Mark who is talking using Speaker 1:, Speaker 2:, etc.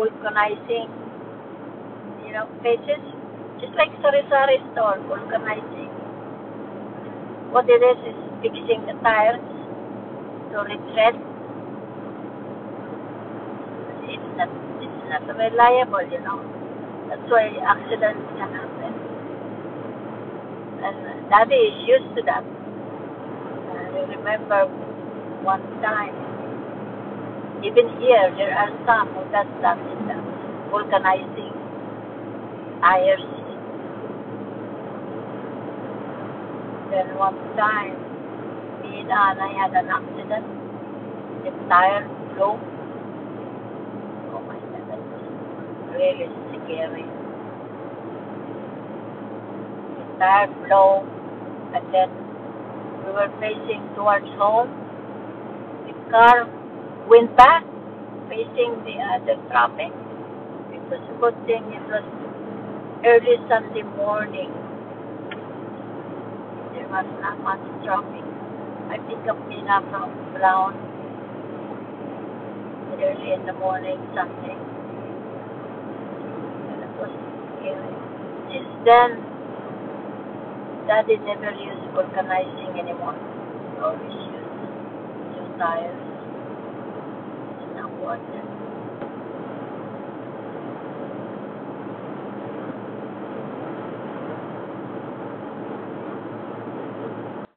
Speaker 1: vulcanizing, you know, places. Just like Sari-Sari store, vulcanizing. What it is is fixing the tires to retread. It's not, it's not reliable, you know. That's why accidents can happen. And Daddy is used to that. I remember one time, even here, there are some who does that in uh, vulcanizing tires. Then one time, me and Anna had an accident. The tire blew. Oh my God, that was really scary. The tire blew, and then we were facing towards home. The car went back, facing the uh, other traffic. It was a good thing it was early Sunday morning. There was not much traffic. I pick up Mina from Brown early in the morning Sunday. And it was scary. Since then, Daddy never used vulcanizing anymore. Always used two tires. Not it.